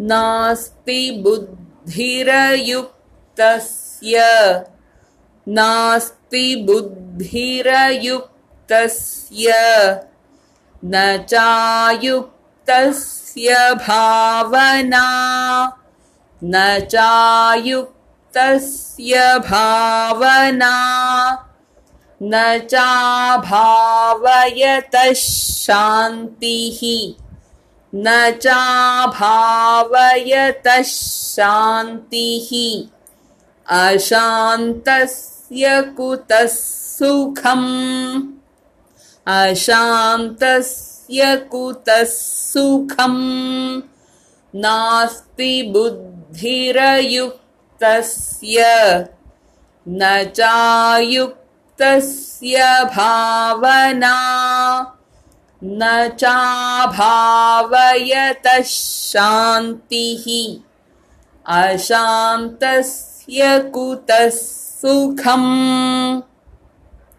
नास्ति बुद्धिरयुक्तस्य। नास्ति बुद्धिरयुक्तस्य। न चायुक्तस्य भावना। न चायुक्तस्य भावना। न चाभावयतः शान्तिः। न चाभावयतः शान्तिः। अशान्तस्य कुतः सुखम्? अशान्तस्य कुतः सुखम्? नास्ति बुद्धिरयुक्तस्य। न चायुक्तस्य भावना। न चाभावयतः शान्तिः अशान्तस्य कुतः सुखम्?